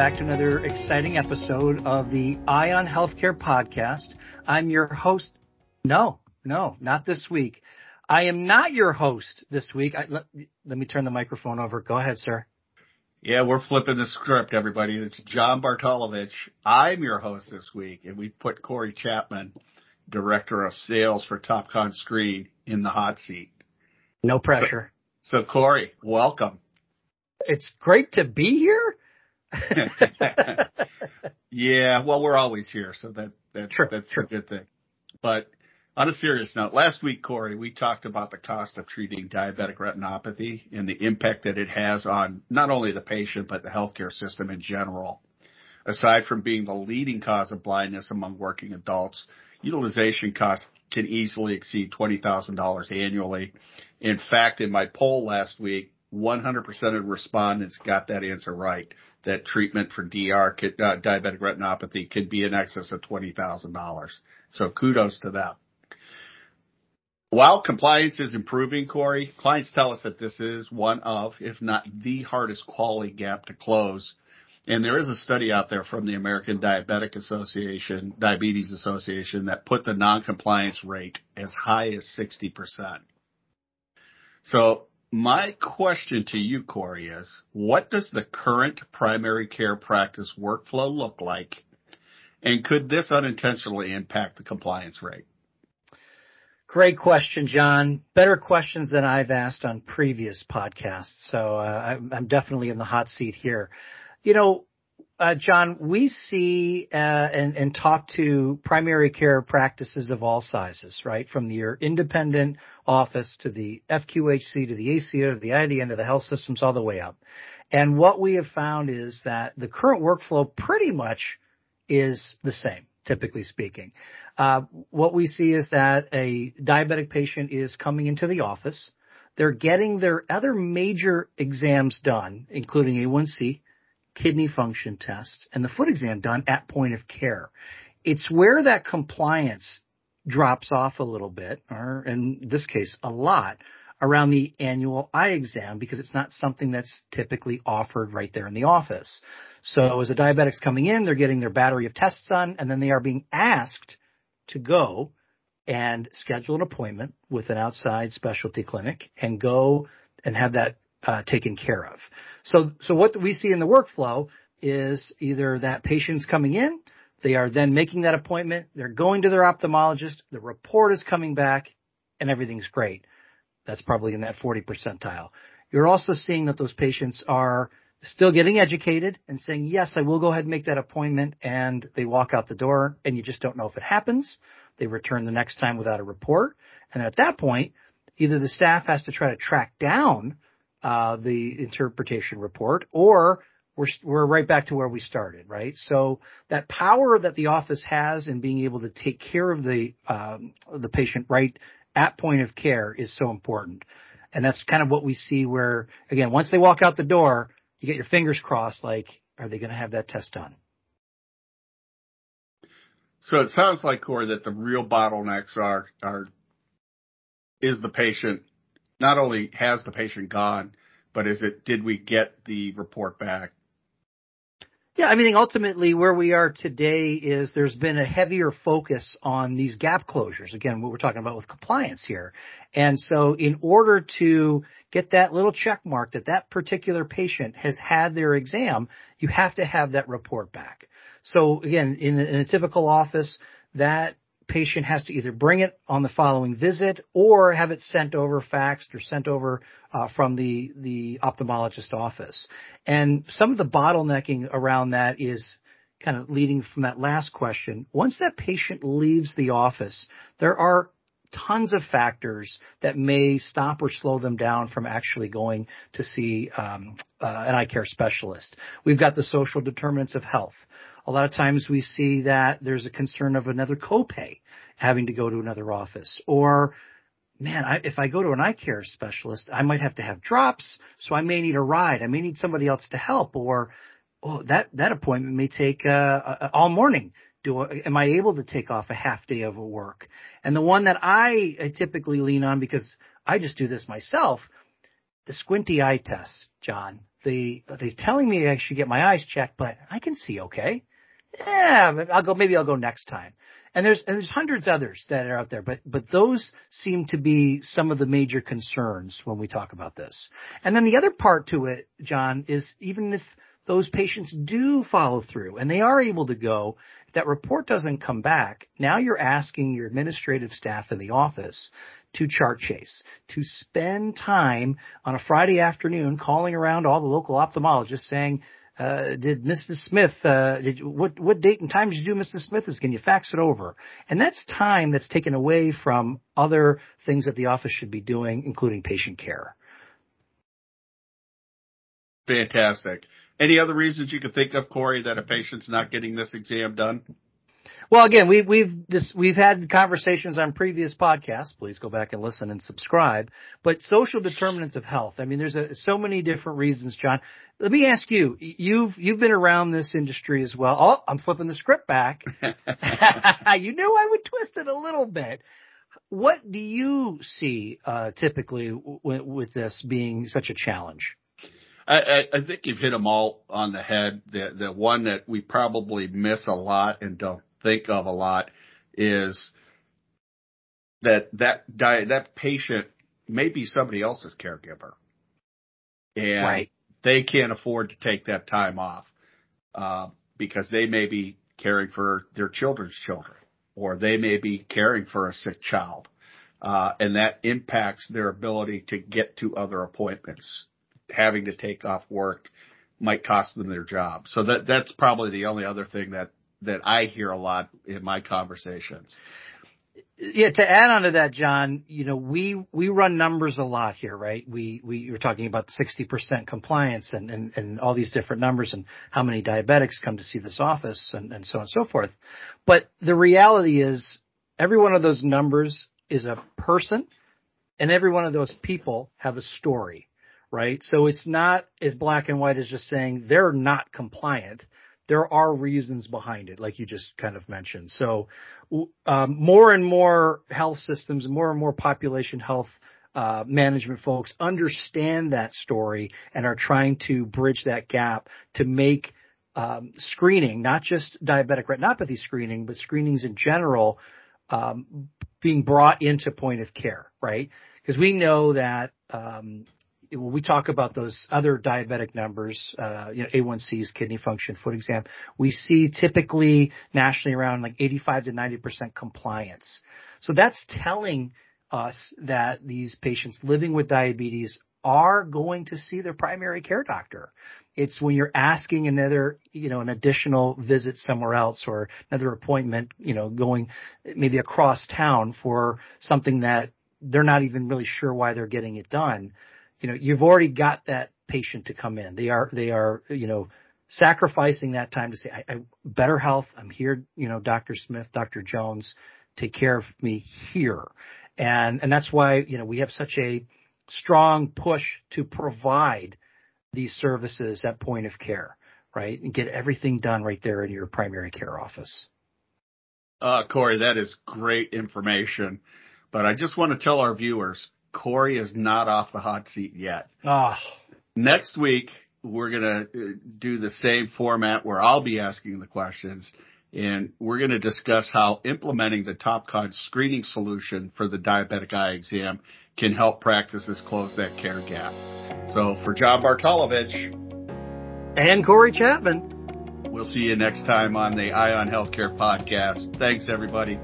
back to another exciting episode of the Eye on Healthcare podcast. I'm your host. No, no, not this week. I am not your host this week. I, let, let me turn the microphone over. Go ahead, sir. Yeah, we're flipping the script, everybody. It's John Bartolovich. I'm your host this week, and we put Corey Chapman, Director of Sales for Topcon Screen, in the hot seat. No pressure. So, so Corey, welcome. It's great to be here. yeah, well, we're always here, so that, that sure, that's sure. a good thing. But on a serious note, last week, Corey, we talked about the cost of treating diabetic retinopathy and the impact that it has on not only the patient, but the healthcare system in general. Aside from being the leading cause of blindness among working adults, utilization costs can easily exceed $20,000 annually. In fact, in my poll last week, 100% of respondents got that answer right that treatment for DR, uh, diabetic retinopathy could be in excess of $20,000. So kudos to them. While compliance is improving, Corey, clients tell us that this is one of, if not the hardest quality gap to close. And there is a study out there from the American Diabetic Association, Diabetes Association that put the non-compliance rate as high as 60%. So my question to you, Corey, is what does the current primary care practice workflow look like? And could this unintentionally impact the compliance rate? Great question, John. Better questions than I've asked on previous podcasts. So uh, I'm definitely in the hot seat here. You know, uh, John, we see uh, and, and talk to primary care practices of all sizes, right? From your independent office to the FQHC to the ACO to the IDN to the health systems all the way up. And what we have found is that the current workflow pretty much is the same, typically speaking. Uh, what we see is that a diabetic patient is coming into the office. They're getting their other major exams done, including A1C, kidney function test and the foot exam done at point of care. It's where that compliance drops off a little bit, or in this case, a lot, around the annual eye exam because it's not something that's typically offered right there in the office. So as a diabetic's coming in, they're getting their battery of tests done, and then they are being asked to go and schedule an appointment with an outside specialty clinic and go and have that uh, taken care of. So, so what we see in the workflow is either that patient's coming in, they are then making that appointment, they're going to their ophthalmologist, the report is coming back, and everything's great. That's probably in that 40 percentile. You're also seeing that those patients are still getting educated and saying, yes, I will go ahead and make that appointment. And they walk out the door and you just don't know if it happens. They return the next time without a report. And at that point, either the staff has to try to track down uh, the interpretation report, or we're we're right back to where we started, right? So that power that the office has in being able to take care of the um, the patient right at point of care is so important, and that's kind of what we see. Where again, once they walk out the door, you get your fingers crossed, like, are they going to have that test done? So it sounds like, Corey, that the real bottlenecks are are is the patient not only has the patient gone, but is it, did we get the report back? Yeah, I mean, ultimately where we are today is there's been a heavier focus on these gap closures. Again, what we're talking about with compliance here. And so in order to get that little check mark that that particular patient has had their exam, you have to have that report back. So again, in, in a typical office, that patient has to either bring it on the following visit or have it sent over faxed or sent over uh, from the the ophthalmologist office. And some of the bottlenecking around that is kind of leading from that last question. Once that patient leaves the office, there are tons of factors that may stop or slow them down from actually going to see um, uh, an eye care specialist. We've got the social determinants of health. A lot of times we see that there's a concern of another copay having to go to another office or man, I, if I go to an eye care specialist, I might have to have drops. So I may need a ride. I may need somebody else to help or, oh, that, that appointment may take, uh, all morning. Do I, am I able to take off a half day of work? And the one that I, typically lean on because I just do this myself, the squinty eye test, John. They, they're telling me I should get my eyes checked, but I can see okay. Yeah, I'll go, maybe I'll go next time. And there's, and there's hundreds others that are out there, but, but those seem to be some of the major concerns when we talk about this. And then the other part to it, John, is even if those patients do follow through and they are able to go, if that report doesn't come back, now you're asking your administrative staff in the office to chart chase, to spend time on a Friday afternoon calling around all the local ophthalmologists saying, uh, did Mrs. Smith, uh, did, what, what date and time did you do Mrs. Smith is, can you fax it over? And that's time that's taken away from other things that the office should be doing, including patient care. Fantastic. Any other reasons you could think of, Corey, that a patient's not getting this exam done? Well, again, we've we've this, we've had conversations on previous podcasts. Please go back and listen and subscribe. But social determinants of health. I mean, there's a, so many different reasons, John. Let me ask you. You've you've been around this industry as well. Oh, I'm flipping the script back. you knew I would twist it a little bit. What do you see uh, typically w- with this being such a challenge? I, I, think you've hit them all on the head. The the one that we probably miss a lot and don't think of a lot is that that that patient may be somebody else's caregiver, and right. they can't afford to take that time off uh, because they may be caring for their children's children, or they may be caring for a sick child, uh, and that impacts their ability to get to other appointments. Having to take off work might cost them their job. So that that's probably the only other thing that that I hear a lot in my conversations. Yeah, to add on to that, John, you know, we, we run numbers a lot here, right? We, we were talking about 60% compliance and, and, and all these different numbers and how many diabetics come to see this office and, and so on and so forth. But the reality is every one of those numbers is a person and every one of those people have a story, right? So it's not as black and white as just saying they're not compliant there are reasons behind it, like you just kind of mentioned. So, um, more and more health systems, more and more population health uh, management folks understand that story and are trying to bridge that gap to make um, screening, not just diabetic retinopathy screening, but screenings in general, um, being brought into point of care, right? Because we know that um, when we talk about those other diabetic numbers, uh, you know, A1Cs, kidney function, foot exam, we see typically nationally around like 85 to 90% compliance. So that's telling us that these patients living with diabetes are going to see their primary care doctor. It's when you're asking another, you know, an additional visit somewhere else or another appointment, you know, going maybe across town for something that they're not even really sure why they're getting it done you know, you've already got that patient to come in. They are, they are, you know, sacrificing that time to say, I, I better health. I'm here, you know, Dr. Smith, Dr. Jones, take care of me here. And, and that's why, you know, we have such a strong push to provide these services at point of care, right? And get everything done right there in your primary care office. Uh, Corey, that is great information. But I just want to tell our viewers, Corey is not off the hot seat yet. Oh. Next week, we're going to uh, do the same format where I'll be asking the questions and we're going to discuss how implementing the Topcon screening solution for the diabetic eye exam can help practices close that care gap. So for John Bartolovich and Corey Chapman, we'll see you next time on the Eye on Healthcare podcast. Thanks everybody.